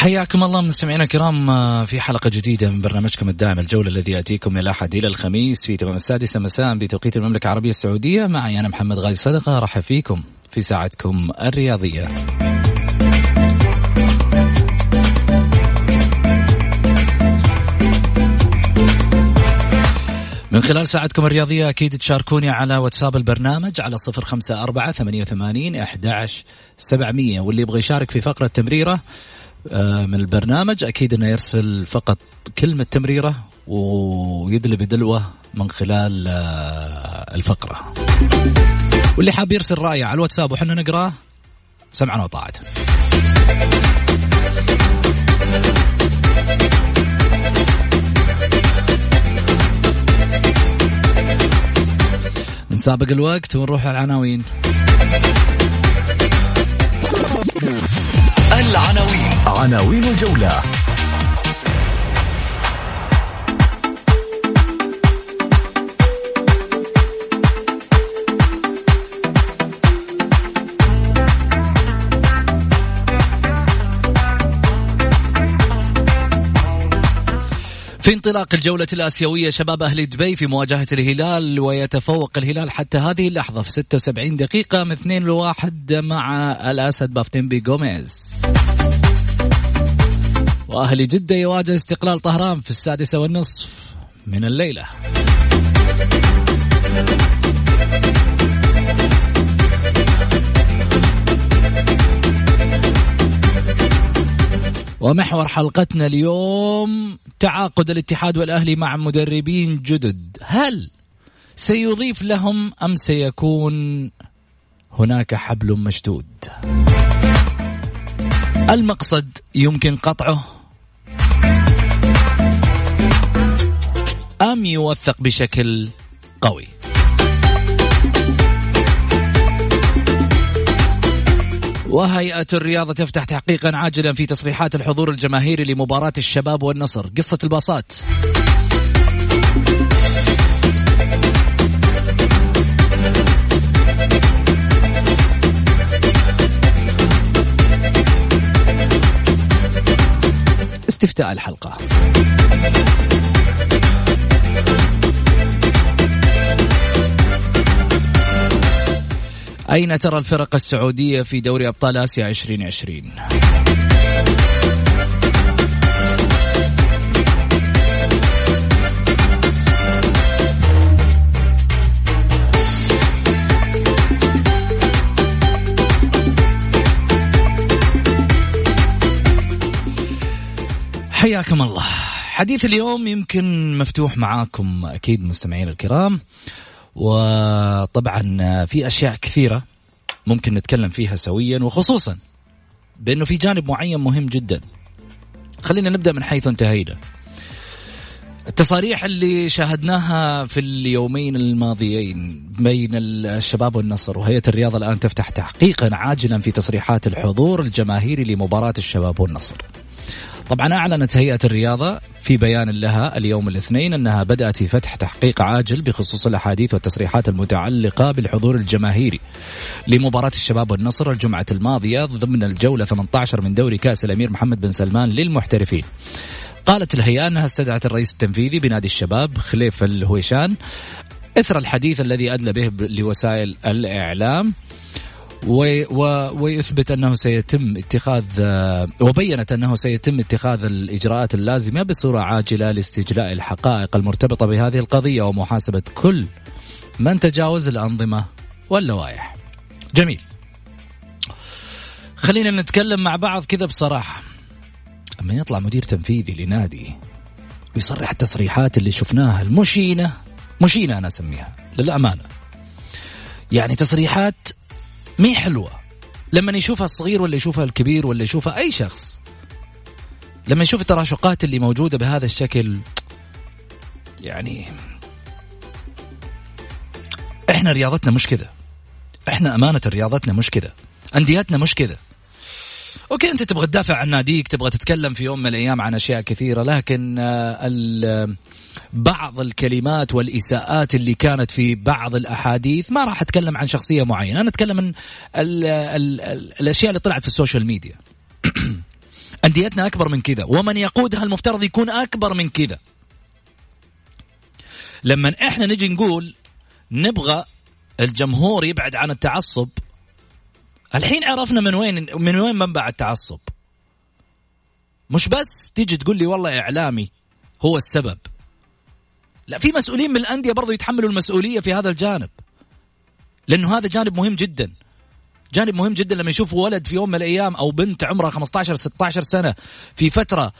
حياكم الله مستمعينا الكرام آه، في حلقة جديدة من برنامجكم الدائم الجولة الذي يأتيكم من الأحد إلى الخميس في تمام السادسة مساء بتوقيت المملكة العربية السعودية. معي أنا محمد غازي صدقة رحب فيكم في ساعتكم الرياضية. من خلال ساعتكم الرياضية أكيد تشاركوني على واتساب البرنامج على صفر خمسة أربعة ثمانية وثمانين سبعمية واللي يبغى يشارك في فقرة تمريرة آه، من البرنامج. أكيد أنه يرسل فقط كلمة تمريرة ويدلي بدلوة من خلال آه، الفقرة. واللي حاب يرسل رأيه على الواتساب وحنا نقرأه سمعنا وطاعة نسابق الوقت ونروح على العناوين. العناوين. عناوين الجولة. في انطلاق الجولة الآسيوية شباب أهل دبي في مواجهة الهلال ويتفوق الهلال حتى هذه اللحظة في 76 دقيقة من 2 لواحد مع الأسد بافتنبي جوميز وأهل جدة يواجه استقلال طهران في السادسة والنصف من الليلة. ومحور حلقتنا اليوم تعاقد الاتحاد والأهلي مع مدربين جدد. هل سيضيف لهم أم سيكون هناك حبل مشدود؟ المقصد يمكن قطعه. أم يوثق بشكل قوي؟ وهيئة الرياضة تفتح تحقيقا عاجلا في تصريحات الحضور الجماهيري لمباراة الشباب والنصر. قصة الباصات. استفتاء الحلقة. أين ترى الفرق السعودية في دوري أبطال آسيا 2020 حياكم الله. حديث اليوم يمكن مفتوح معاكم أكيد مستمعين الكرام. وطبعا في أشياء كثيرة ممكن نتكلم فيها سويا وخصوصا بأنه في جانب معين مهم جدا. خلينا نبدأ من حيث انتهينا. التصاريح اللي شاهدناها في اليومين الماضيين بين الشباب والنصر وهيئة الرياضة الآن تفتح تحقيقا عاجلا في تصريحات الحضور الجماهيري لمباراة الشباب والنصر. طبعا أعلنت هيئة الرياضة في بيان لها اليوم الاثنين أنها بدأت في فتح تحقيق عاجل بخصوص الأحاديث والتصريحات المتعلقة بالحضور الجماهيري لمباراة الشباب والنصر الجمعة الماضية ضمن الجولة 18 من دوري كأس الأمير محمد بن سلمان للمحترفين. قالت الهيئة أنها استدعت الرئيس التنفيذي بنادي الشباب خليف الهويشان إثر الحديث الذي أدلى به لوسائل الإعلام ويثبت أنه سيتم اتخاذ وبينت أنه سيتم اتخاذ الإجراءات اللازمة بصورة عاجلة لاستجلاء الحقائق المرتبطة بهذه القضية ومحاسبة كل من تجاوز الأنظمة واللوائح. جميل. خلينا نتكلم مع بعض كذا بصراحة. لما يطلع مدير تنفيذي لنادي ويصرح التصريحات اللي شفناها المشينة مشينة أنا أسميها للأمانة. يعني تصريحات مي حلوة؟ لما يشوفها الصغير ولا يشوفها الكبير ولا يشوفها أي شخص. لما يشوف التراشقات اللي موجودة بهذا الشكل يعني إحنا رياضتنا مش كذا. إحنا أمانة رياضتنا مش كذا. انديتنا مش كذا. okay أنت تبغى تدافع عن ناديك تبغى تتكلم في يوم من الأيام عن أشياء كثيرة لكن آه، بعض الكلمات والإساءات اللي كانت في بعض الأحاديث ما راح أتكلم عن شخصية معينة أنا أتكلم عن ال ال ال الأشياء اللي طلعت في ال social media. أنديتنا أكبر من كذا ومن يقودها المفترض يكون أكبر من كذا. لما إحنا نجي نقول نبغى الجمهور يبعد عن التعصب الحين عرفنا من وين من وين منبع التعصب. مش بس تيجي تقول لي والله إعلامي هو السبب. لا في مسؤولين من الأندية برضو يتحملوا المسؤولية في هذا الجانب. لأنه هذا جانب مهم جدا. جانب مهم جدا لما يشوف ولد في يوم من الأيام أو بنت عمرها 15 16 سنة في فترة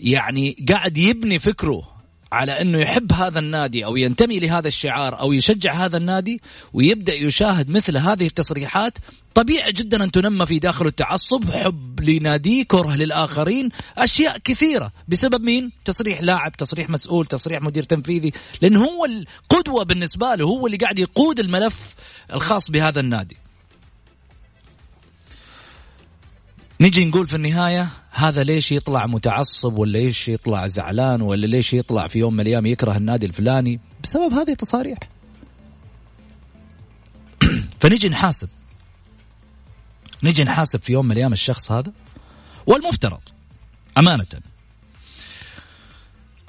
يعني قاعد يبني فكره. على أنه يحب هذا النادي أو ينتمي لهذا الشعار أو يشجع هذا النادي ويبدأ يشاهد مثل هذه التصريحات طبيعي جدا أن تنمى في داخله التعصب حب لناديه كره للآخرين أشياء كثيرة. بسبب مين؟ تصريح لاعب تصريح مسؤول تصريح مدير تنفيذي لأنه هو القدوة بالنسبة له هو اللي قاعد يقود الملف الخاص بهذا النادي. نجي نقول في النهاية هذا ليش يطلع متعصب ولا ليش يطلع زعلان ولا ليش يطلع في يوم من الأيام يكره النادي الفلاني؟ بسبب هذه التصاريح. فنجي نحاسب. نجي نحاسب في يوم من الأيام الشخص هذا. والمفترض أمانة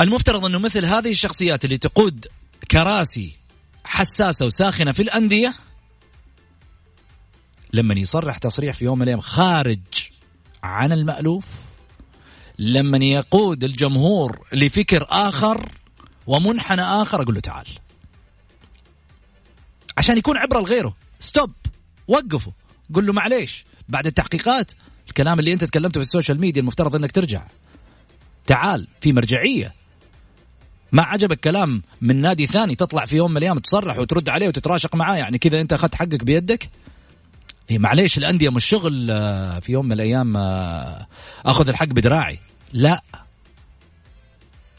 المفترض أنه مثل هذه الشخصيات اللي تقود كراسي حساسة وساخنة في الأندية لما يصرح تصريح في يوم من الأيام خارج عن المألوف لما يقود الجمهور لفكر آخر ومنحنى آخر أقول له تعال. عشان يكون عبرة لغيره. stop وقفوا. قل له معليش. بعد التحقيقات الكلام اللي أنت تكلمته في ال social media المفترض إنك ترجع. تعال في مرجعية. ما عجبك كلام من نادي ثاني تطلع في يوم من الأيام تصرح وترد عليه وتتراشق معاه؟ يعني كذا أنت أخذت حقك بيدك؟ إيه معليش الأندية مش شغل آه، في يوم من الأيام آه، أخذ الحق بدراعي. لا.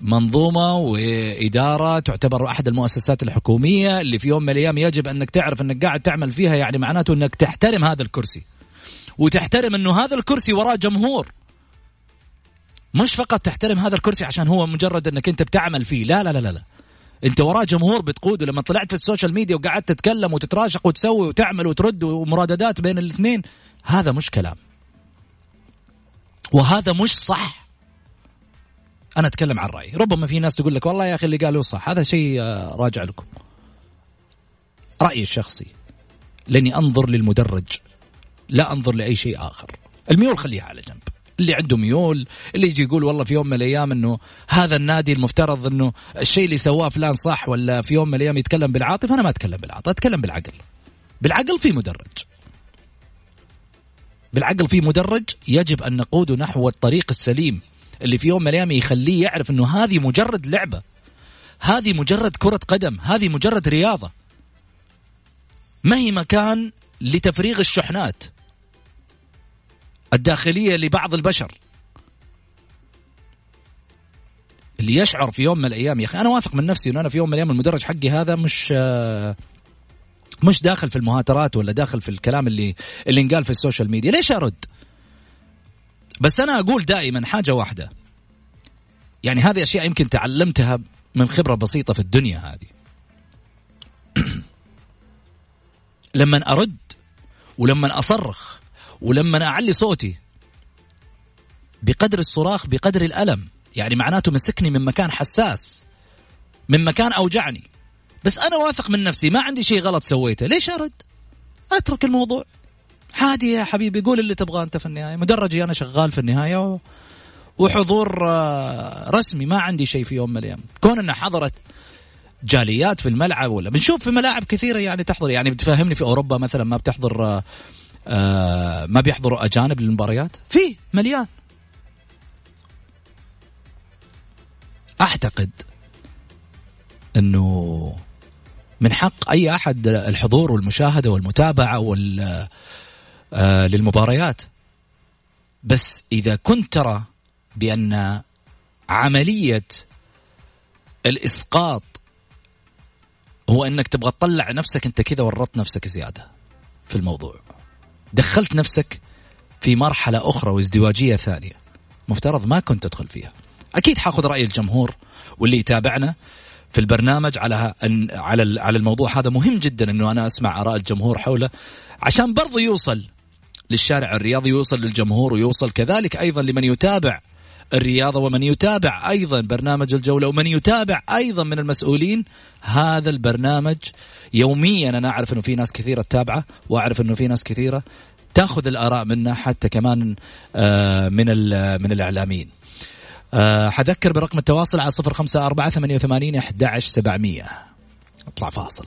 منظومة وإدارة تعتبر أحد المؤسسات الحكومية اللي في يوم من الأيام يجب أنك تعرف أنك قاعد تعمل فيها يعني معناته أنك تحترم هذا الكرسي. وتحترم أنه هذا الكرسي وراه جمهور. مش فقط تحترم هذا الكرسي عشان هو مجرد أنك أنت بتعمل فيه. لا لا لا لا, لا. انت وراه جمهور بتقوده لما طلعت في ال social media وقعدت تتكلم وتتراشق وتسوي وتعمل وترد ومراددات بين الاثنين هذا مش كلام. وهذا مش صح. أنا أتكلم عن رأيي. ربما في ناس تقول لك والله يا أخي اللي قالوا صح. هذا شيء آه، راجع لكم. رأيي الشخصي لأني أنظر للمدرج لا أنظر لأي شيء آخر. الميول خليها على جنب. اللي عنده ميول اللي يجي يقول والله في يوم من الأيام إنه هذا النادي المفترض إنه الشيء اللي سواه فلان صح ولا في يوم من الأيام يتكلم بالعاطفة؟ أنا ما أتكلم بالعاطفة أتكلم بالعقل. بالعقل في مدرج. بالعقل في مدرج يجب أن نقوده نحو الطريق السليم اللي في يوم من الأيام يخليه يعرف إنه هذه مجرد لعبة هذه مجرد كرة قدم هذه مجرد رياضة. ما هي مكان لتفريغ الشحنات؟ الداخلية لبعض البشر. اللي يشعر في يوم من الأيام يا أخي أنا واثق من نفسي إنه أنا في يوم من الأيام المدرج حقي هذا مش مش داخل في المهاترات ولا داخل في الكلام اللي اللي انقال في السوشيال ميديا. ليش أرد؟ بس أنا أقول دائما حاجة واحدة. يعني هذه أشياء يمكن تعلمتها من خبرة بسيطة في الدنيا هذه. لما أرد ولما أصرخ ولما أعلي صوتي بقدر الصراخ بقدر الألم يعني معناته مسكني من مكان حساس من مكان أوجعني. بس أنا واثق من نفسي ما عندي شيء غلط سويته. ليش أرد؟ أترك الموضوع. عادي يا حبيبي قول اللي تبغاه أنت في النهاية. مدرجي أنا شغال في النهاية و... وحضور آه، رسمي. ما عندي شيء في يوم من الأيام. كون إنها حضرت جاليات في الملعب ولا بنشوف في ملاعب كثيرة يعني تحضر. يعني بتفهمني في أوروبا مثلا ما بتحضر آه، آه، ما بيحضروا أجانب للمباريات؟ في مليان. أعتقد إنه من حق أي أحد الحضور والمشاهدة والمتابعة وال للمباريات. بس إذا كنت ترى بأن عملية الإسقاط هو إنك تبغى تطلع نفسك أنت كذا ورطت نفسك زيادة في الموضوع. دخلت نفسك في مرحلة أخرى وازدواجية ثانية. مفترض ما كنت تدخل فيها. أكيد حاخذ رأي الجمهور واللي يتابعنا في البرنامج على أن على على الموضوع هذا. مهم جدا إنه أنا أسمع آراء الجمهور حوله عشان برضو يوصل للشارع الرياضي يوصل للجمهور ويوصل كذلك أيضا لمن يتابع الرياضة ومن يتابع أيضا برنامج الجولة ومن يتابع أيضا من المسؤولين. هذا البرنامج يوميا أنا أعرف أنه في ناس كثيرة تتابعه وأعرف أنه في ناس كثيرة تأخذ الآراء منه حتى كمان آه، من من الإعلاميين. أه حذكر برقم التواصل على صفر خمسة أربعة ثمانية وثمانين أحد سبعمية. اطلع فاصل.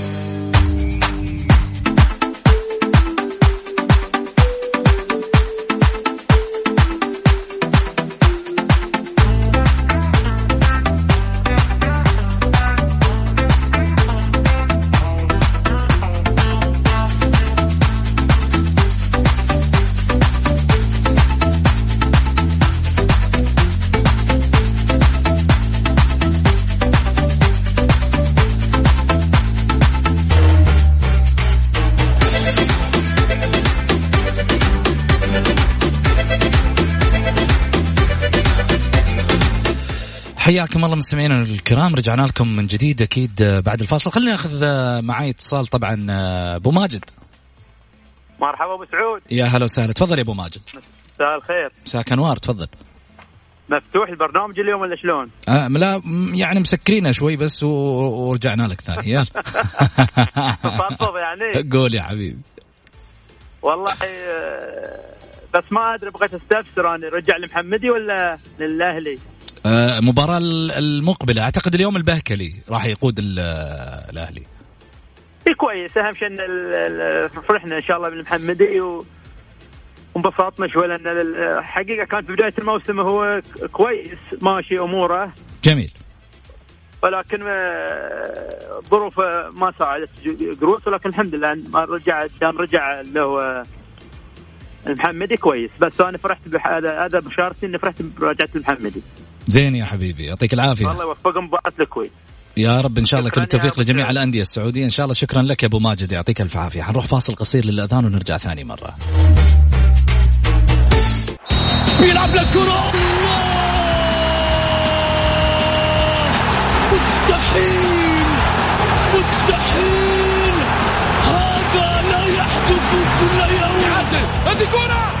حياكم الله مستمعينا الكرام رجعنا لكم من جديد أكيد بعد الفاصل. خلينا ناخذ معي اتصال طبعا أبو ماجد. مرحبا أبو سعود. يا هلا وسهلا. تفضل يا أبو ماجد. مساء الخير. مساك أنوار تفضل. مفتوح البرنامج اليوم ولا شلون؟ آه لا يعني مسكرينه شوي بس ورجعنا لك ثاني. يلا. يعني. قول يا حبيبي. والله آه، بس ما أدري بغيت أستفسر أنا رجع لمحمدي ولا للأهلي؟ المباراة آه، المقبلة. أعتقد اليوم البهكلي راح يقود الأهلي. اي كويس. أهم شيء إن فرحنا إن شاء الله بالمحمدي و وانبسطنا شوي لأن الحقيقة كانت في بداية الموسم هو كويس ماشي أموره. جميل. ولكن ظروف ما ساعدت قروس ولكن الحمد لله ما رجع كان رجع اللي هو المحمدي كويس. بس أنا فرحت بهذا هذا بشارتي إني فرحت برجعه المحمدي. زين يا حبيبي يعطيك العافية. الله يوفقهم مباراه الكويت. يا رب إن شاء الله كل التوفيق لجميع الأندية السعودية. إن شاء الله شكرا لك يا أبو ماجد يعطيك ألف عافية. حنروح فاصل قصير للأذان ونرجع ثاني مرة. بيلعب للكره مستحيل مستحيل. هذا لا يحدث كل يوم. هذه كرة.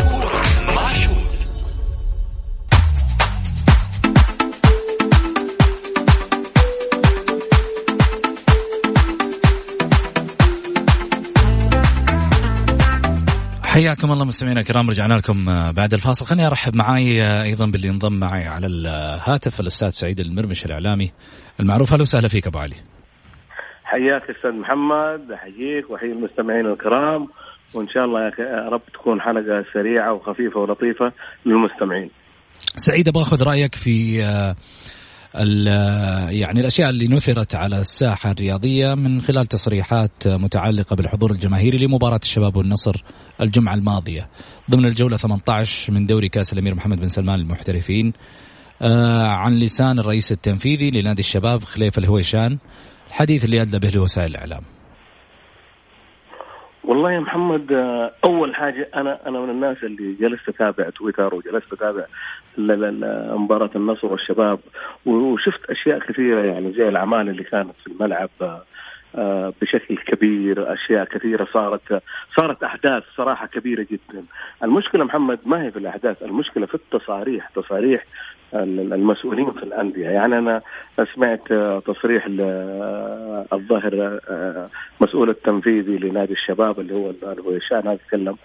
حياكم الله مستمعينا الكرام رجعنا لكم آه، بعد الفاصل. خليني أرحب معاي آه، أيضا باللي انضم معي على الهاتف الأستاذ سعيد المرمش الإعلامي. المعروف أهلا وسهلا فيك أبو علي. حياك أستاذ محمد أحييك وأحيي المستمعين الكرام وإن شاء الله يا رب تكون حلقة سريعة وخفيفة ولطيفة للمستمعين. سعيد أبغى أخذ رأيك في آه، يعني الأشياء اللي نثرت على الساحة الرياضية من خلال تصريحات متعلقة بالحضور الجماهيري لمباراة الشباب والنصر الجمعة الماضية ضمن الجولة 18 من دوري كأس الأمير محمد بن سلمان للمحترفين آه، عن لسان الرئيس التنفيذي لنادي الشباب خليفة الهويشان الحديث اللي أدلى به لوسائل الإعلام. والله يا محمد آه، أول حاجة أنا أنا من الناس اللي جلست أتابع تويتر وجلست أتابع مباراة النصر والشباب وشفت أشياء كثيرة يعني زي الأعمال اللي كانت في الملعب آه، آه، بشكل كبير أشياء كثيرة صارت صارت أحداث صراحة كبيرة جدا. المشكلة محمد ما هي في الأحداث المشكلة في التصاريح. تصاريح المسؤولين في الأندية. يعني أنا سمعت تصريح الظاهر مسؤول التنفيذي لنادي الشباب اللي هو الهويشان هذا تكلم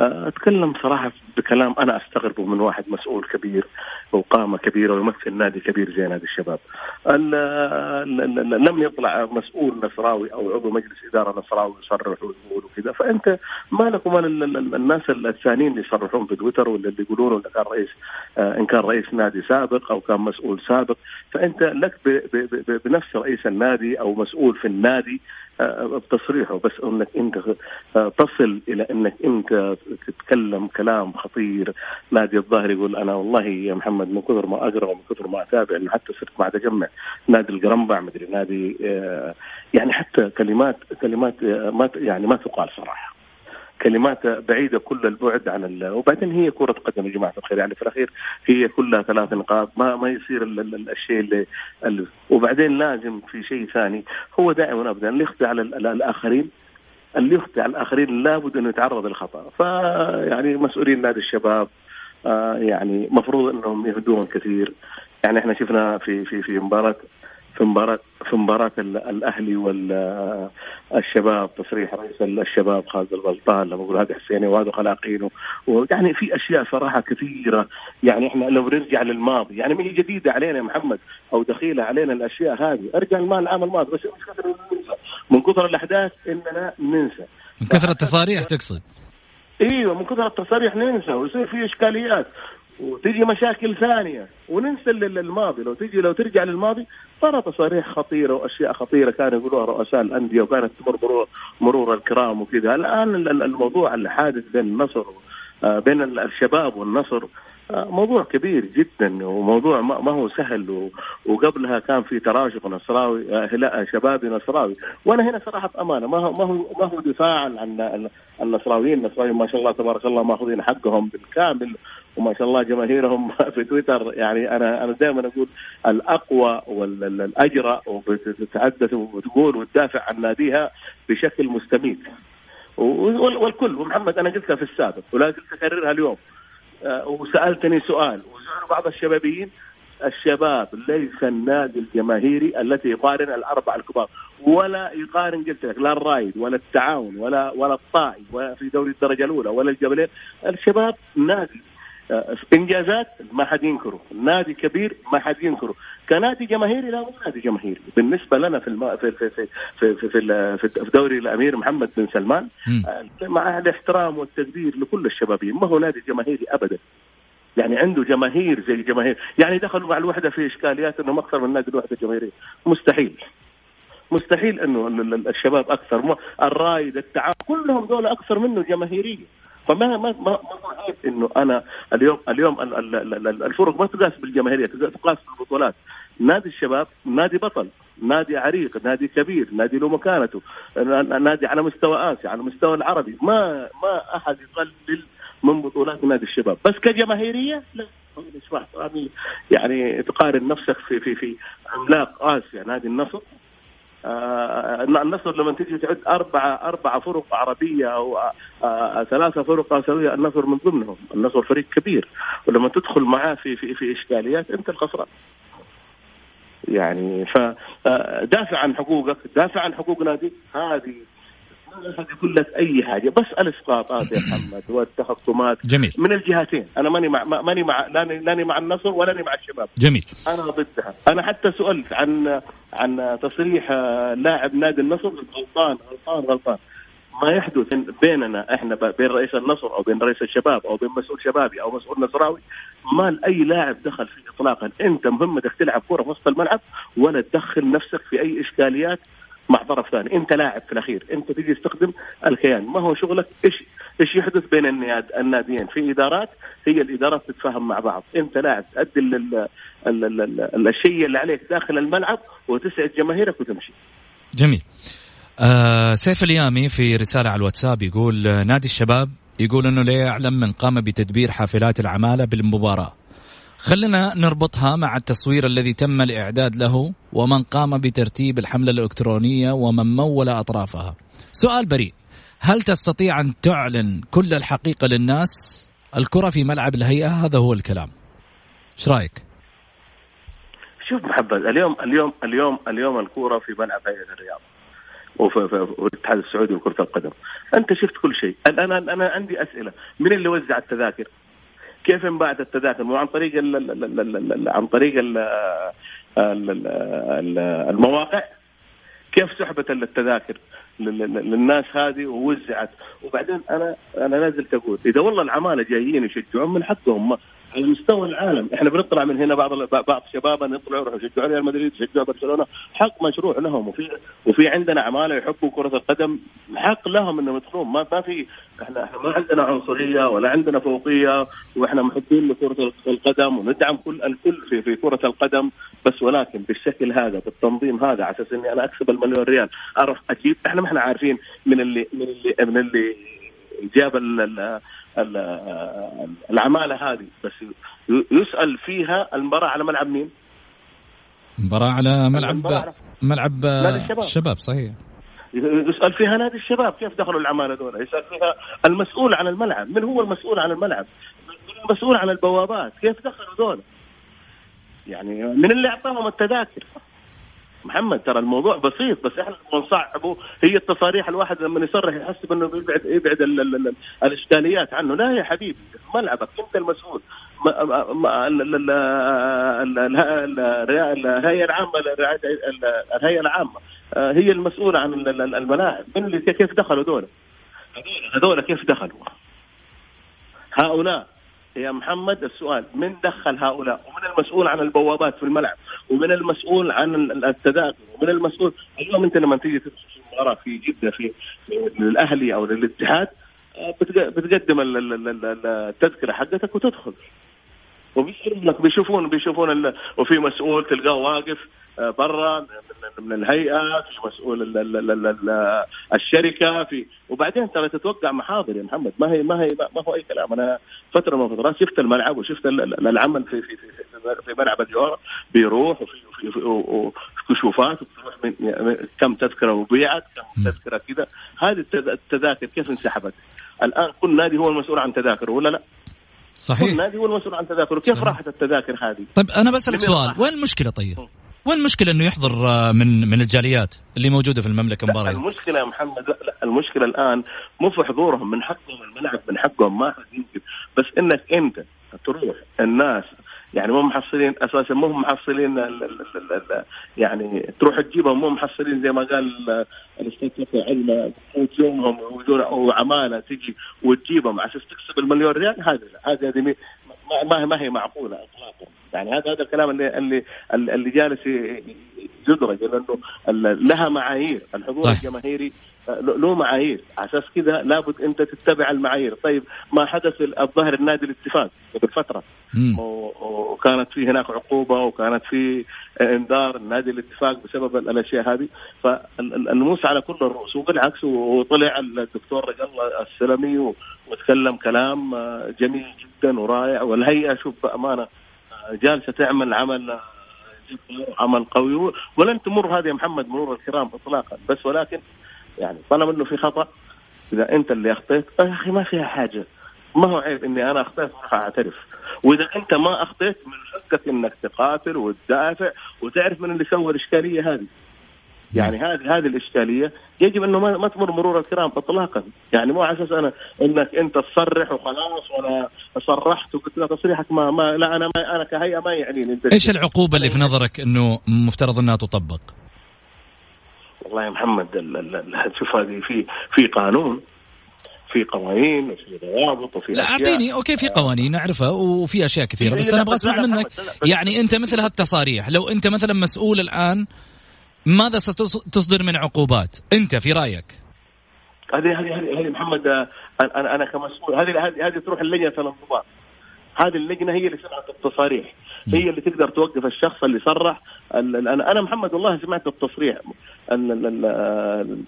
أتكلم صراحة بكلام أنا أستغربه من واحد مسؤول كبير وقامة كبيرة ويمثل نادي كبير زي نادي الشباب. لم يطلع مسؤول نصراوي أو عضو مجلس إدارة نصراوي يصرح ويقول كذا. فأنت ما لك ومال الناس الثانيين اللي يصرحون في تويتر ولا اللي يقولون انه كان رئيس إن كان رئيس نادي سابق أو كان مسؤول سابق فأنت لك بنفس رئيس النادي أو مسؤول في النادي آه، بتصريحه بس أنك أنت آه، تصل إلى أنك أنت تتكلم كلام خطير. نادي الظاهر يقول أنا والله يا محمد من كثر ما أقرأ ومن كثر ما أتابع إنه حتى صرت ما أجمع. نادي القرنبع مدري نادي آه، يعني حتى كلمات كلمات ما يعني ما تقال صراحة. كلمات بعيدة كل البعد عن ال... وبعدين هي كرة قدم يا جماعة الخير. يعني في الأخير هي كلها ثلاث نقاط. ما ما يصير ال... ال... الشيء اللي ال... وبعدين لازم في شيء ثاني. هو دائما ابدا اللي يخدع على الآخرين اللي يخدع على الآخرين لابد أنه يتعرض للخطأ. فيعني مسؤولين نادي الشباب آه يعني مفروض أنهم يهدون كثير. يعني إحنا شفنا في في في مباراة في مباراة في مباراة الأهلي والشباب تصريح رئيس الشباب خالد البلطان لما يقول هذا حسيني وهذا خلاقينه. ويعني في أشياء صراحة كثيرة. يعني إحنا لو نرجع للماضي يعني من جديدة علينا يا محمد أو دخيلة علينا الأشياء هذه. أرجع المال العام الماضي بس من كثر الأحداث إننا ننسى. من كثر التصاريح تقصد؟ إيوه من كثر التصاريح ننسى ويصير في إشكاليات. وتجي مشاكل ثانية. وننسى الماضي. لو تجي لو ترجع للماضي ترى تصاريح خطيرة وأشياء خطيرة كانوا يقولوها رؤساء الأندية وكانت تمر مرور, مرور الكرام وكذا. الآن الموضوع الحادث بين النصر آه، بين الشباب والنصر موضوع كبير جدا وموضوع ما هو سهل وقبلها كان في تراجع نصراوي لا شبابي نصراوي. وأنا هنا صراحة امانه ما هو ما هو ما هو دفاعا عن النصراويين. النصراويين ما شاء الله تبارك الله ماخذين حقهم بالكامل وما شاء الله جماهيرهم في تويتر. يعني أنا أنا دائما أقول الأقوى والاجرى وبتتحدث وتقول وتدافع عن ناديها بشكل مستميت. والكل ومحمد أنا قلتها في السابق ولا قلت أكررها اليوم. آه، وسألتني سؤال. وزعلوا بعض الشبابيين الشباب ليس النادي الجماهيري التي يقارن الاربع الكبار. ولا يقارن قلت لك لا الرايد ولا التعاون ولا ولا الطائي ولا في دوري الدرجة الأولى ولا الجبلين. الشباب نادي. آه، إنجازات ما حد ينكره، نادي كبير ما حد ينكره، كنادي جماهيري لا مو نادي جماهيري، بالنسبة لنا في الم... في في في في في, في, في دوري الأمير محمد بن سلمان آه، مع الاحترام والتقدير لكل الشبابين، ما هو نادي جماهيري ابدا. يعني عنده جماهير زي جماهير، يعني دخلوا مع الوحدة في إشكاليات إنهم أكثر من نادي الوحدة الجماهيرية، مستحيل. مستحيل إنه الشباب أكثر. الرايد التعاون كلهم دول أكثر منه جماهيرية. فما ما ما ما إنه أنا اليوم اليوم الفرق ما تقاس بالجماهيرية تقاس بالبطولات نادي الشباب نادي بطل نادي عريق نادي كبير نادي له مكانته نادي على مستوى آسيا على مستوى العربي. ما ما أحد يقلل من بطولات نادي الشباب. بس كجماهيرية لا. يعني تقارن نفسك في في في عملاق آسيا نادي النصر. النصر لما تيجي تعد أربعة أربعة فرق عربية أو آه, آه، ثلاثة فرق آسيوية النصر من ضمنهم. النصر فريق كبير. ولما تدخل معاه في في في إشكاليات أنت الخسران. يعني فدافع آه، عن حقوقك دافع عن حقوق ناديك. هذه لك أي حاجة. بس الاسقاطات يا محمد والتخصمات جميل. من الجهتين. أنا ماني مع ما- ماني مع لاني مع النصر ولاني مع الشباب. جميل. أنا ضدها. أنا حتى سئلت عن عن تصريح آه، لاعب نادي النصر غلطان غلطان غلطان. ما يحدث بيننا إحنا بين رئيس النصر أو بين رئيس الشباب أو بين مسؤول شبابي أو مسؤول نصراوي ما أي لاعب دخل فيه اطلاقا. أنت مهمتك تلعب كرة في وسط الملعب ولا تدخل نفسك في أي إشكاليات مع طرف ثاني. انت لاعب في الأخير. انت تجي تستخدم الكيان. ما هو شغلك؟ إيش إيش يحدث بين النياد الناديين؟ في إدارات هي الإدارات تتفاهم مع بعض. انت لاعب تؤدي ال- ال- ال- ال- ال- الشيء اللي عليك داخل الملعب وتسعد جماهيرك وتمشي. جميل. آه سيف اليامي في رسالة على الواتساب يقول آه، نادي الشباب يقول إنه لا يعلم من قام بتدبير حافلات العمالة بالمباراة. خلنا نربطها مع التصوير الذي تم الإعداد له ومن قام بترتيب الحملة الإلكترونية ومن مول أطرافها. سؤال بريء. هل تستطيع أن تعلن كل الحقيقة للناس؟ الكرة في ملعب الهيئة هذا هو الكلام. إيش رأيك؟ شوف محمد اليوم اليوم اليوم اليوم الكوره في ملعب هيئة الرياض الاتحاد السعودي لكره القدم. أنت شفت كل شيء. الان أنا عندي أسئلة. من اللي وزع التذاكر؟ كيف انباعت التذاكر مو عن طريق ال ال ال ال ال عن طريق ال ال ال ال المواقع؟ كيف سحبت التذاكر لل- لل- للناس هذه ووزعت؟ وبعدين أنا أنا لازلت أقول إذا والله العمالة جايين يشجعون من حقهم على مستوى العالم. إحنا بنطلع من هنا بعض بعض شبابنا يطلعوا يروحوا يشجعوا ريال مدريد يشجعوا برشلونة. حق مشروع لهم. وفي وفي عندنا عمالة يحبوا كرة القدم. حق لهم إنهم يدخلون. ما ما في إحنا إحنا ما عندنا عنصرية ولا عندنا فوقية. وإحنا محبين لكرة القدم وندعم كل الكل في في كرة القدم. بس ولكن بالشكل هذا بالتنظيم هذا على أساس إني أنا أكسب المليون ريال أعرف أجيب إحنا ما إحنا عارفين من اللي من اللي من اللي جاب العمالة هذه بس يسأل فيها المباراة على ملعب مين؟ مباراة على ملعب ملعب الشباب. الشباب صحيح يسأل فيها نادي الشباب كيف دخلوا العمالة دول؟ يسأل فيها المسؤول عن الملعب، من هو المسؤول عن الملعب؟ من المسؤول عن البوابات؟ كيف دخلوا دول؟ يعني من اللي أعطاهم التذاكر؟ محمد ترى الموضوع بسيط بس إحنا بنصعبه هي التصاريح الواحد لما يصرح يحسب إنه بيبعد يبعد ال ال ال الإشكاليات عنه. لا يا حبيبي ملعبك أنت المسؤول. الهيئة العامة الهيئة العامة آه، هي المسؤولة عن ال- ال- الملاعب. من اللي كيف دخلوا دول؟ هذول كيف دخلوا؟ هؤلاء. يا محمد السؤال من دخل هؤلاء؟ ومن المسؤول عن البوابات في الملعب؟ ومن المسؤول عن ال- التذاكر ومن المسؤول اليوم أنت لما تيجي تدخل مباراه في جدة في للأهلي أو للاتحاد آه، بتق- بتقدم ال- ال- ال- ال- التذكرة حقتك وتدخل. لك بيشوفون بيشوفون ال- وفي مسؤول تلقاه واقف آه، برا من, من الهيئة في مسؤول ال ال ال ال الشركة في وبعدين ترى تتوقع محاضر يا محمد. ما هي ما هي ما هو أي كلام. أنا فترة من الفترات شفت الملعب وشفت ال- ال- العمل في في في, في, ملعب الجوهره بيروح وفي كشوفات وبتروح من كم تذكرة وبيعت كم تذكرة كذا. هذه التذ- التذاكر كيف انسحبت؟ الآن كل نادي هو المسؤول عن تذاكره ولا لا؟ صحيح. نادي هو المسؤول عن تذاكره؟ كيف راحت التذاكر هذه؟ طيب أنا بسألك سؤال؟ وين المشكلة طيب؟ وين المشكلة إنه يحضر آه، من من الجاليات اللي موجودة في المملكة لا مباريات المشكلة يا محمد لا, لا المشكلة الآن مو في حضورهم من حقهم الملعب من حقهم ما حد يمكن. بس إنك أنت تروح الناس يعني مو محصلين أساسا مو محصلين ال- ال- ال- يعني تروح تجيبهم مو محصلين زي ما قال ال- الأستاذ فتحي علم يومهم ويجون أو عمالة تجي وتجيبهم. أساس تكسب المليون ريال هذه لا، هذه ما- ما هي معقولة اطلاقا. يعني هذا هذا الكلام اللي اللي اللي جالس يدرج لأنه لها معايير. الحضور طيب. الجماهيري آه، له معايير. على أساس كذا لابد أنت تتبع المعايير. طيب ما حدث الظاهر النادي الاتفاق قبل فترة؟ وكانت في هناك عقوبة وكانت في انذار النادي الاتفاق بسبب ال- الأشياء هذه. فالنموس على كل الرؤوس وبالعكس وطلع الدكتور رجال الله السلمي وتكلم كلام آه، جميل جدا ورائع. والهيئة شوف بأمانة آه، جالسة تعمل عمل وعمل قوي. ولن تمر هذه يا محمد مرور الكرام اطلاقا. بس ولكن يعني طالما إنه في خطأ إذا أنت اللي أخطيت يا أخي ما فيها حاجة. ما هو عيب إني أنا أخطيت وأروح أعترف. وإذا أنت ما أخطيت من حقك إنك تقاتل وتدافع وتعرف من اللي سوى الإشكالية هذه. يعني هذه هذه الإشكالية يجب أنه ما, ما تمر مرور الكرام اطلاقا. يعني مو على أساس أنا إنك أنت تصرح وخلاص وأنا صرحت وقلت لا تصريحك ما, ما لا أنا ما أنا كهيئة ما يعنيني. إنت إيش العقوبة اللي في نظرك إنه مفترض أنها تطبق؟ والله يا محمد شوف هذه في في قانون في قوانين وفي ضوابط وفي لا أعطيني أوكي في قوانين أعرفها وفي أشياء كثيرة بس أنا أبغى أسمع منك. يعني أنت مثل هالتصاريح لو أنت مثلا مسؤول الآن ماذا ستصدر من عقوبات؟ انت في رأيك؟ هذه هذه هذه محمد أنا أنا كمسؤول هذه هذه هذه تروح لجنه الانضباط. هذه اللجنة هي اللي سمعت التصاريح هي اللي تقدر توقف الشخص اللي صرح. أنا محمد والله سمعت التصريح.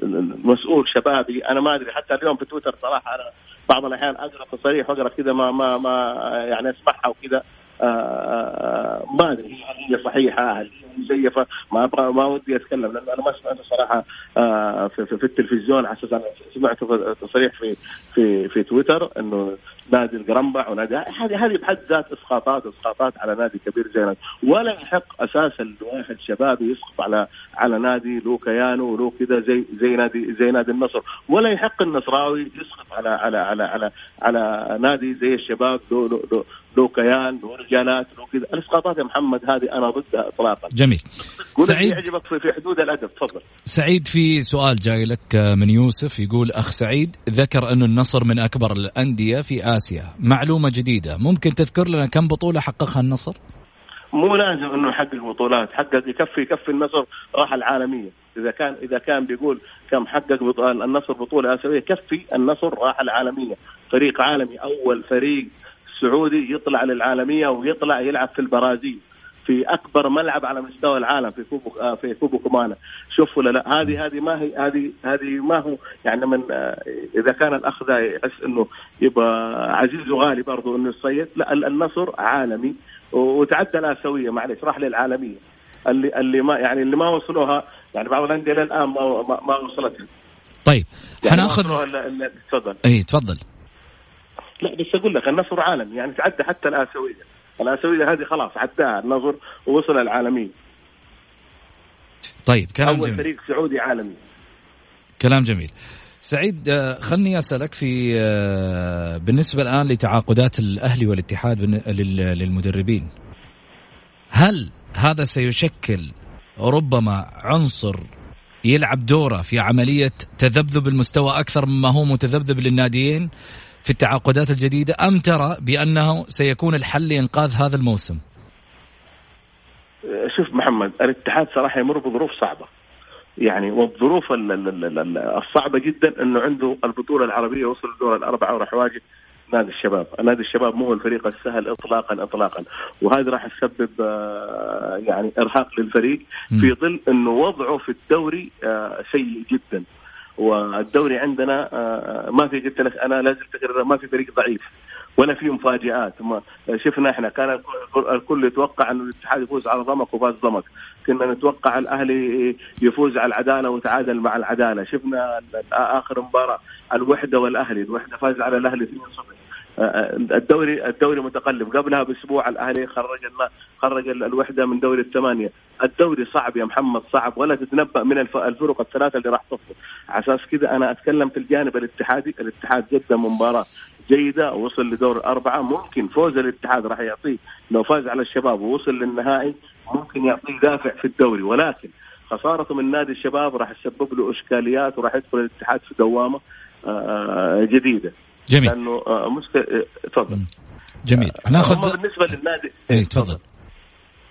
المسؤول شبابي. أنا ما أدري حتى اليوم في تويتر صراحة أنا بعض الأحيان أقرأ تصاريح وأقرأ كذا ما ما ما يعني أسمعها وكذا. آه، آه، ما أدري. هي صحيحة هل هي مزيفه ما أبغى ما ودي أتكلم لأن أنا ما سمعت صراحة آه، في, في, في التلفزيون على أساس أنا سمعت تصريح في في في تويتر إنه نادي القرنبع ونادي هذه هذه بحد ذات اسقاطات إسقاطات على نادي كبير زي ولا يحق أساسا لواحد شبابي يسقط على على نادي له كيانه وله كذا زي زي نادي زي نادي النصر. ولا يحق النصراوي يسقط على على على على على نادي زي الشباب له له له كيان له رجالات له كذا الإسقاطات يا محمد هذه أنا ضدها اطلاقا. جميل. سعيد؟ يعجبك في حدود الأدب تفضل. سعيد في سؤال جاي لك من يوسف يقول أخ سعيد ذكر انه النصر من أكبر الأندية في آسيا. معلومة جديدة. ممكن تذكر لنا كم بطولة حققها النصر؟ مو لازم إنه يحقق بطولات. حقق يكفي يكفي النصر راح العالمية. إذا كان إذا كان بيقول كم حقق النصر بطولة آسيوية كفي النصر راح العالمية. فريق عالمي أول فريق سعودي يطلع للعالمية ويطلع يلعب في البرازيل. في أكبر ملعب على مستوى العالم في كوبو آه، في كوبو كومانا. شوف ولا لا؟ هذه هذه ما هي هذه هذه ما هو يعني من آه، إذا كان الأخ ذا يحس إنه يبقى عزيز وغالي برضه إنه يصيد لا النصر عالمي. وتعدى الآسيوية معلش راح للعالمية. اللي اللي ما يعني اللي ما وصلوها يعني بعض الأندية للآن ما ما, ما وصلتها طيب يعني حناخذ تفضل. اي تفضل. لا بس أقول لك النصر عالمي. يعني تعدى حتى الآسيوية. الاسيويه هذه خلاص عداها النصر ووصل العالمية. طيب كلام أول جميل. فريق سعودي عالمي. كلام جميل. سعيد آه، خلني أسألك في آه، بالنسبة الآن لتعاقدات الأهلي والاتحاد للمدربين. هل هذا سيشكل ربما عنصر يلعب دوره في عملية تذبذب المستوى أكثر مما هو متذبذب للناديين؟ في التعاقدات الجديدة أم ترى بأنه سيكون الحل لإنقاذ هذا الموسم؟ شوف محمد الاتحاد صراحة يمر بظروف صعبة. يعني والظروف الصعبة جدا أنه عنده البطولة العربية وصل الدور الأربعة وراح يواجه نادي الشباب، نادي الشباب مو الفريق السهل اطلاقا اطلاقا، وهذا راح يسبب آه، يعني إرهاق للفريق في ظل إنه وضعه في الدوري آه، سيء جدا. والدوري عندنا آه، ما في قلت لك أنا لازم ما في فريق ضعيف ولا في مفاجآت. ما شفنا إحنا كان الكل يتوقع انه الاتحاد يفوز على ضمك وفاز ضمك. كنا نتوقع الأهلي يفوز على العدالة وتعادل مع العدالة. شفنا آخر مباراة الوحدة والأهلي الوحدة فاز على الأهلي 2-0 الدوري الدوري متقلب. قبلها بأسبوع الأهلي خرج خرج الوحدة من دوري الثمانية. الدوري صعب يا محمد صعب. ولا تتنبأ من الفرق الثلاثة اللي راح تفوز على أساس كذا أنا أتكلم في الجانب الاتحادي. الاتحاد قدم مباراة جيدة وصل لدور الاربعه ممكن فوز الاتحاد راح يعطيه لو فاز على الشباب ووصل للنهائي ممكن يعطيه دافع في الدوري. ولكن خسارته من نادي الشباب راح تسبب له إشكاليات وراح يدخل الاتحاد في دوامة آه، آه، جديدة. جميل. لأنه آه، مشكلة تفضل. جميل. هناخذ بالنسبة للنادي اي تفضل.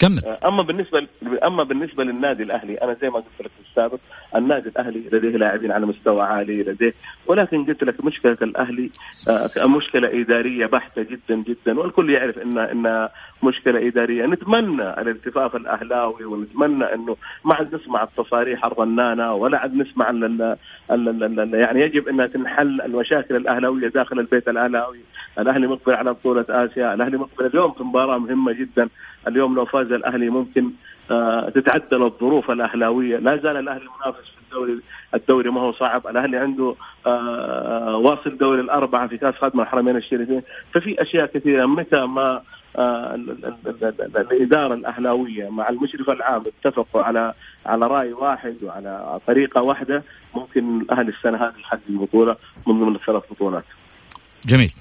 كمل. أما بالنسبة أما بالنسبة للنادي الأهلي أنا زي ما قلت لك في السابق النادي الأهلي لديه لاعبين على مستوى عالي لديه ولكن قلت لك مشكلة الأهلي آه، مشكلة إدارية بحتة جدا جدا والكل يعرف ان إن مشكلة إدارية. نتمنى الالتفاف الأهلاوي ونتمنى إنه ما عاد نسمع التصاريح الرنانة ولا عاد نسمع يعني يجب إنها تنحل المشاكل الأهلاوية داخل البيت الأهلاوي. الأهلي مقبل على بطولة آسيا الأهلي مقبل اليوم في مباراة مهمة جدا. اليوم لو فاز الأهلي ممكن آه، تتعدل الظروف الأهلاوية. لا زال الأهلي منافس في الدوري الدوري ما هو صعب. الأهلي عنده آه واصل دوري الأربعة في كأس خادم الحرمين الشريفين. ففي أشياء كثيرة. متى ما آه الإدارة الأهلاوية مع المشرف العام اتفقوا على على رأي واحد وعلى طريقة واحدة ممكن الأهلي السنة هذه يحقق البطوله من ضمن الثلاث بطولات. جميل.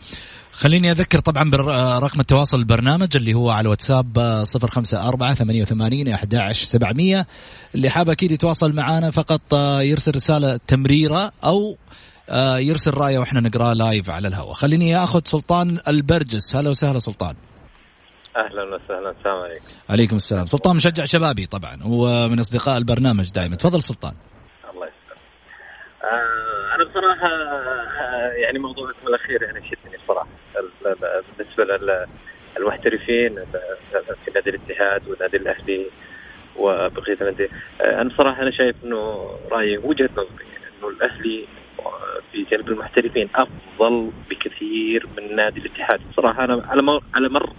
خليني أذكر طبعا برقم التواصل البرنامج اللي هو على واتساب آه، صفر خمسة أربعة ثمانية وثمانين أحد سبعمية اللي حاب أكيد يتواصل معنا فقط آه، يرسل رسالة تمريرة أو آه، يرسل رأيه وإحنا نقرأ لايف على الهواء. خليني أخذ سلطان البرجس. هلا وسهلا سلطان. أهلا وسهلا. السلام عليكم. عليكم السلام. سلطان مشجع شبابي طبعا ومن أصدقاء البرنامج دائما تفضل سلطان. الله يسلمك. آه أنا بصراحه آه يعني موضوع الأخير يعني شدني بصراحه بالنسبة للمحترفين في نادي الاتحاد ونادي الأهلي وبقيه الانديه أنا بصراحه أنا شايف إنه رأيي وجهة نظري إنه الأهلي في جانب المحترفين أفضل بكثير من نادي الاتحاد. بصراحه أنا على مر على مر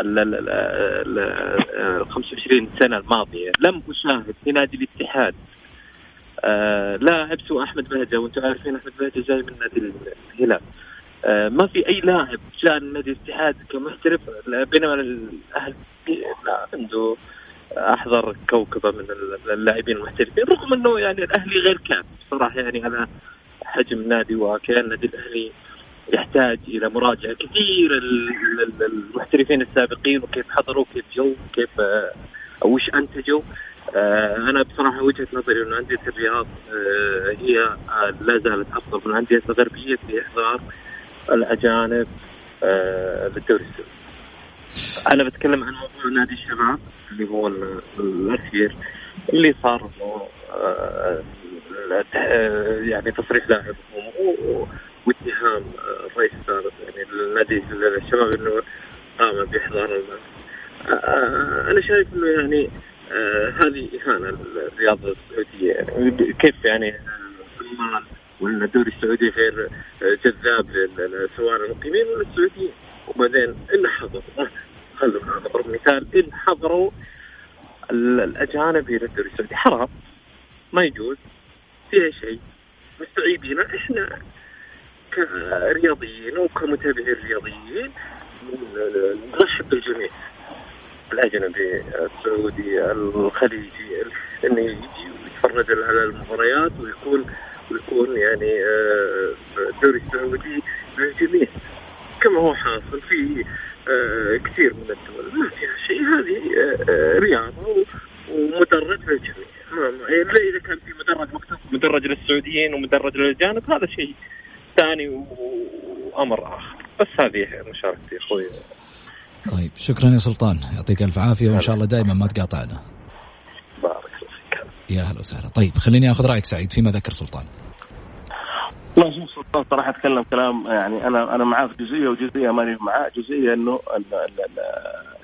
ال 25 سنة الماضية لم أشاهد في نادي الاتحاد آه لاعب سوى أحمد بهجه وأنتم عارفين أحمد بهجه جاي من نادي الهلال. آه ما في أي لاعب جاء نادي الاتحاد كمحترف بينما الاهلي لا عنده احضر كوكبة من اللاعبين المحترفين رغم إنه يعني الأهلي غير كامل. صراحة يعني على حجم النادي وكيان النادي الأهلي يحتاج إلى مراجعة كثير المحترفين السابقين وكيف حضروا كيف جو كيف آه، وش أنتجوا. أنا بصراحة وجهة نظري إنه أندية الرياض آه، هي لا زالت أفضل من الانديه الغربية في إحضار الأجانب للدوري السعودي. أنا بتكلم عن موضوع نادي الشباب اللي هو الأخير اللي صار يعني تصريح لاعب واتهام الرئيس السابق يعني النادي الشباب إنه قام بإحضار أنا شايف إنه يعني هذه إهانة للرياضه السعودية. كيف يعني عمان وان الدوري السعودي غير جذاب سواء المقيمين ولا السعوديين؟ وبعدين ان حضروا خلونا نضرب مثال ان حضروا الأجانب إلى الدوري السعودي. حرام ما يجوز فيها شيء. مستعيبين إحنا كرياضيين وكمتابعين رياضيين نرحب بالجميع. الأجنبي السعودي الخليجي إنه يجي ويتفرج على المباريات ويكون ويكون يعني الدوري آه، السعودي للجميع. كما هو حاصل في آه، كثير من الدول. ما فيها شيء. هذه آه، رياضة ومدرج للجميع. الا إذا كان في مدرج مكتوب مدرج للسعوديين ومدرج للاجانب هذا شيء ثاني وأمر آخر. بس هذه مشاركتي أخوي. طيب شكرا يا سلطان. يعطيك ألف عافية وإن شاء الله دائما ما تقاطعنا. بارك الله فيك. يا هلا وسهلا. طيب خليني آخذ رأيك سعيد فيما ذكر سلطان. والله شوف سلطان صراحة أتكلم كلام يعني أنا أنا معاه في جزئية وجزئية ماني معاه جزئية إنه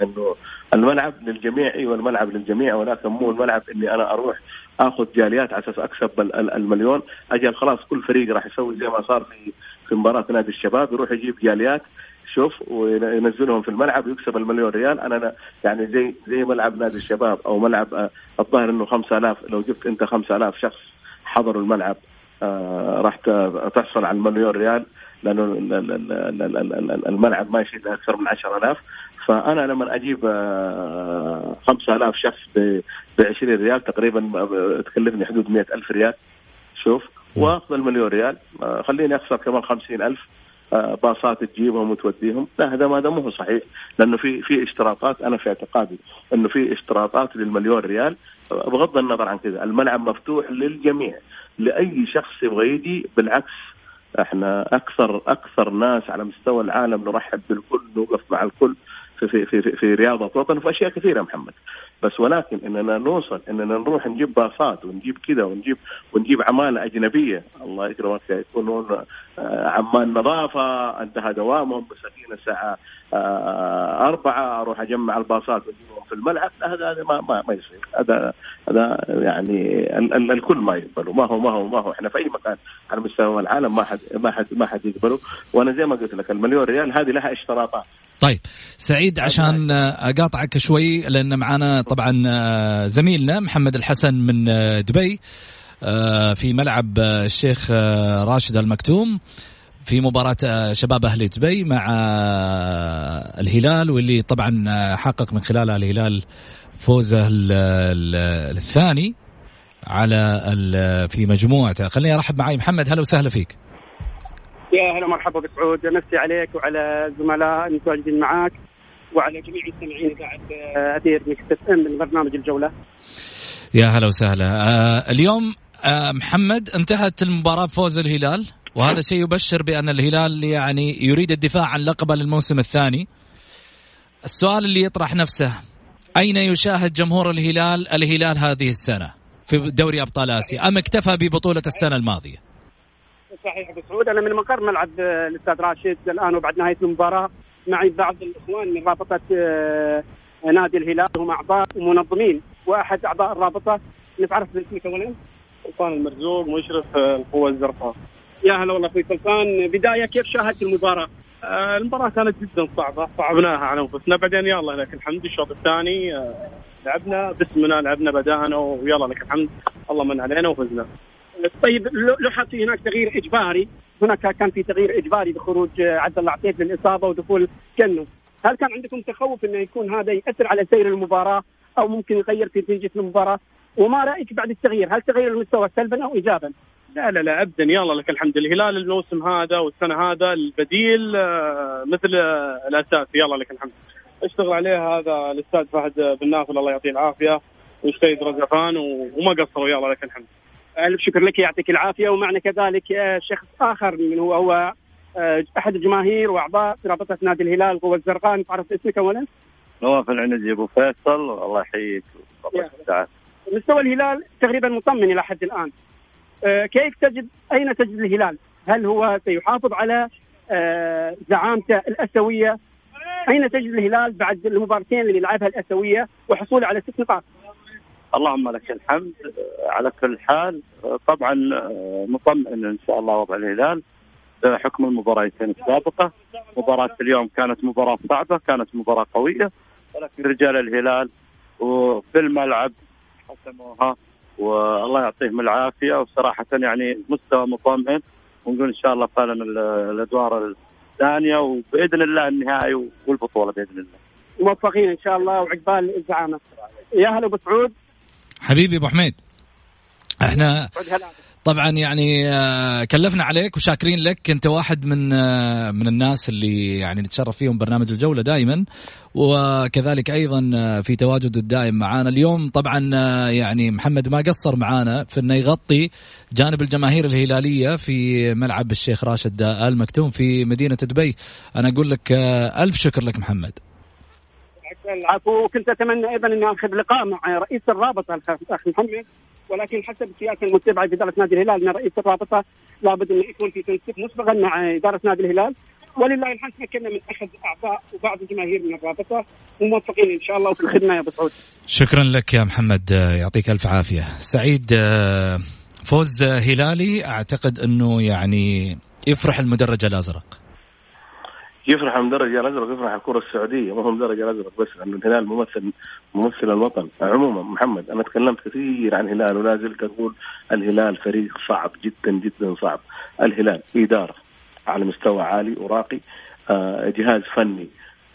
إنه الملعب للجميع إيوه الملعب للجميع ولكن مو الملعب إني أنا أروح آخذ جاليات على أساس أكسب المليون. أجل خلاص كل فريق راح يسوي زي ما صار في في مباراة نادي الشباب يروح يجيب جاليات شوف وينزلهم في الملعب ويكسب المليون ريال. أنا يعني زي زي ملعب نادي الشباب أو ملعب آه، الظاهر إنه 5000 لو جبت أنت 5000 شخص حضروا الملعب آه راح تحصل على المليون ريال لأنه الملعب ما يشيل أكثر من 10000 فأنا لما أجيب 5000 آه، شخص ب 20 ريال تقريبا تكلفني حدود 100000 ريال شوف وأخذ المليون ريال. خليني أخسر كمان 50000 آه، باصات تجيبهم وتوديهم. لا هذا ما هذا مو صحيح لأنه في في اشتراطات أنا في اعتقادي إنه في اشتراطات للمليون ريال. بغض النظر عن كذا الملعب مفتوح للجميع. لأي شخص يبغى يجي بالعكس إحنا أكثر أكثر ناس على مستوى العالم نرحب بالكل نوقف مع الكل. في في في, في رياضه وطن وفي أشياء كثيرة محمد. بس ولكن إننا نوصل إننا نروح نجيب باصات ونجيب كذا ونجيب ونجيب عمالة أجنبية. الله يكرمك يكونون آه، عمال نظافة انتهى دوامهم مساكين الساعة آه، أربعة أروح أجمع الباصات وأجيبهم في الملعب. هذا هذا ما ما, ما يصير. هذا هذا يعني ال ال الكل ما يقبله. ما هو ما هو ما هو. إحنا في أي مكان على مستوى العالم ما حد ما حد ما حد يقبله. وأنا زي ما قلت لك المليون ريال هذه لها اشتراطات. طيب سعيد عشان أقاطعك شوي لأن معنا طبعا زميلنا محمد الحسن من دبي في ملعب الشيخ راشد المكتوم في مباراة شباب أهل دبي مع الهلال واللي طبعا حقق من خلالها الهلال فوزه الثاني على في مجموعته. خليني أرحب معي محمد. هلا وسهلا فيك. يا هلا مرحبا بسعود. امسي عليك وعلى الزملاء المتواجدين معاك وعلى جميع المستمعين اذاعه أثير Mix FM من برنامج الجولة. يا هلا وسهلا. آه اليوم آه محمد انتهت المباراة بفوز الهلال وهذا شيء يبشر بأن الهلال يعني يريد الدفاع عن لقبة للموسم الثاني. السؤال اللي يطرح نفسه أين يشاهد جمهور الهلال الهلال هذه السنة في دوري أبطال آسيا؟ أم اكتفى ببطولة السنة الماضية؟ صحيح أبو سعود. أنا من مقر ملعب الأستاذ راشد الآن وبعد نهاية المباراة معي بعض الإخوان من رابطة آه، نادي الهلال هم أعضاء ومنظمين. وأحد أعضاء الرابطة نتعرف باسمك اولا؟ سلطان المرزوق مشرف القوة الزرقاء. يا هلا والله أخوي سلطان. بداية كيف شاهدت المباراة؟ آه المباراة كانت جدا صعبة صعبناها على أنفسنا. بعدين يلا لك الحمد. الشوط الثاني آه لعبنا باسمنا لعبنا بدأنا ويلا لك الحمد. الله من علينا وفزنا. طيب لوحظ في هناك تغيير إجباري هناك كان في تغيير إجباري بخروج عبد الله عطيف للاصابه ودخول كنو هل كان عندكم تخوف إنه يكون هذا يأثر على سير المباراة أو ممكن يغير في نتيجة المباراة؟ وما رأيك بعد التغيير؟ هل تغير المستوى سلبا أو ايجابا؟ لا لا لا ابدا. يلا لك الحمد الهلال الموسم هذا والسنة هذا البديل آه، مثل الأساس. يلا لك الحمد اشتغل عليه هذا الأستاذ فهد بن نافل. الله يعطيه العافية. والسيد رزقان وما قصروا. يلا لك الحمد ألف شكر لك يعطيك العافية. ومعنا كذلك آه، شخص آخر من هو هو آه، أحد الجماهير وأعضاء في رابطة نادي الهلال القوه الزرقاء. نتعرف اسمك اولا. نواف العنزي أبو فيصل. الله يحييك. مستوى الهلال تقريبا مطمن إلى حد الآن. آه، كيف تجد أين تجد الهلال؟ هل هو سيحافظ على زعامته الأسيوية؟ أين تجد الهلال بعد المباراتين اللي لعبها الأسيوية وحصوله على ست نقاط؟ اللهم لك الحمد على كل حال طبعا مطمئن إن شاء الله وضع الهلال بحكم المباراتين السابقة مباراة اليوم كانت مباراة صعبة كانت مباراة قوية ولكن رجال الهلال وفي الملعب حسموها والله يعطيهم العافية وصراحة يعني مستوى مطمئن ونقول إن شاء الله فعلا الأدوار الثانية وبإذن الله النهائي والبطولة بإذن الله. موفقين إن شاء الله وعقبال الزعامه. يا هلا أبو سعود حبيبي أبو حميد. إحنا طبعا يعني آه، كلفنا عليك وشاكرين لك. أنت واحد من آه، من الناس اللي يعني نتشرف فيهم برنامج الجولة دائما. وكذلك أيضا آه، في تواجد الدائم معانا اليوم. طبعا يعني محمد ما قصر معانا في إنه يغطي جانب الجماهير الهلالية في ملعب الشيخ راشد آل مكتوم في مدينة دبي. أنا أقول لك ألف شكر لك محمد. العفو وكنت أتمنى أيضا اني أخذ لقاء مع رئيس الرابطة الاخ محمد ولكن حسب السياسة المتبعة في إدارة نادي الهلال أن رئيس الرابطة لابد انه يكون في تنسيق مسبقا مع إدارة نادي الهلال ولله الحمد تمكنا من اخذ أعضاء وبعض الجماهير من الرابطة وموفقين إن شاء الله وفي الخدمة يا أبو سعود. شكرا لك يا محمد يعطيك ألف عافية. سعيد فوز هلالي أعتقد أنه يعني يفرح المدرج الأزرق. يفرح المدرج الأزرق يفرح الكرة السعودية ما هو المدرج الأزرق بس لأنه الهلال ممثل ممثل الوطن. عموما محمد أنا تكلمت كثير عن الهلال ولا زلت أقول الهلال فريق صعب جدا جدا صعب. الهلال إدارة على مستوى عالي وراقي آه جهاز فني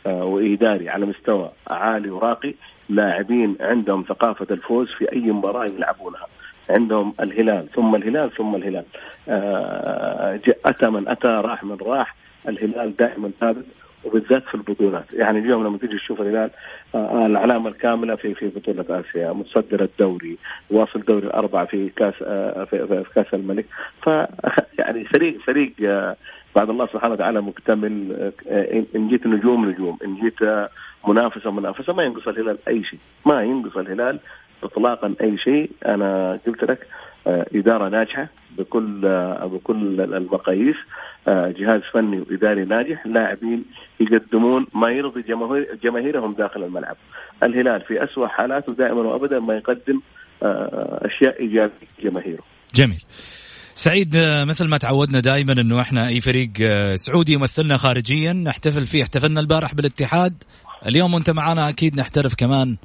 آه وإداري على مستوى عالي وراقي. لاعبين عندهم ثقافة الفوز في أي مباراة يلعبونها. عندهم الهلال ثم الهلال ثم الهلال. آه أتى من أتى راح من راح. الهلال دائما ثابت وبالذات في البطولات. يعني اليوم لما تيجي تشوف الهلال آه العلامة الكاملة في في بطولة آسيا متصدر الدوري واصل دوري الأربعة في كأس آه في, في, كأس الملك. ف يعني فريق فريق آه بعد الله سبحانه وتعالى مكتمل آه إن جيت نجوم نجوم إن جيت آه منافسة منافسة ما ينقص الهلال أي شيء. ما ينقص الهلال اطلاقا أي شيء. أنا قلت لك آه إدارة ناجحة بكل آه بكل المقاييس. آه جهاز فني وإداري ناجح. لاعبين يقدمون ما يرضي جماهير جماهيرهم داخل الملعب. الهلال في أسوأ حالاته دائما وابدا ما يقدم أشياء إيجابية جماهيره جميل. سعيد مثل ما تعودنا دائما إنه إحنا أي فريق سعودي يمثلنا خارجيا نحتفل فيه. احتفلنا البارح بالاتحاد. اليوم وأنت معنا أكيد نحترف كمان آه،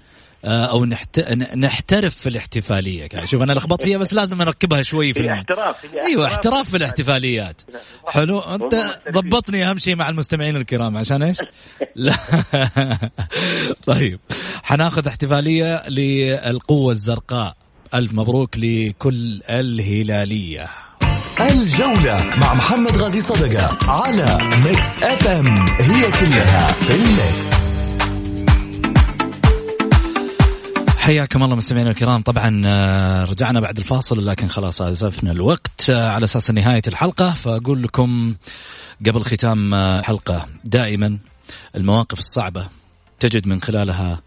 أو نحت... نحترف في الاحتفالية. شوف أنا لخبطت فيها بس لازم أركبها شوي في احتراف أيوه احتراف في الاحتفاليات. حلو أنت ضبطني أهم شيء مع المستمعين الكرام عشان إيش؟ لا. طيب حناخذ احتفالية للقوة الزرقاء. ألف مبروك لكل الهلالية. الجولة مع محمد غازي صدقة على Mix FM هي كلها في ال mix حياكم الله مستمعينا الكرام. طبعا آه، رجعنا بعد الفاصل لكن خلاص اسفنا الوقت آه، على أساس نهاية الحلقة. فأقول لكم قبل ختام آه، دائما المواقف الصعبة تجد من خلالها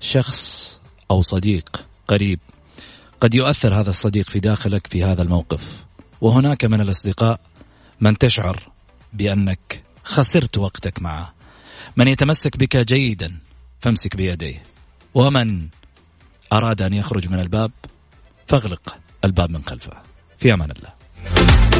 شخص أو صديق قريب. قد يؤثر هذا الصديق في داخلك في هذا الموقف. وهناك من الأصدقاء من تشعر بأنك خسرت وقتك معه. من يتمسك بك جيدا فامسك بيديه. ومن أراد أن يخرج من الباب فاغلق الباب من خلفه. في أمان الله.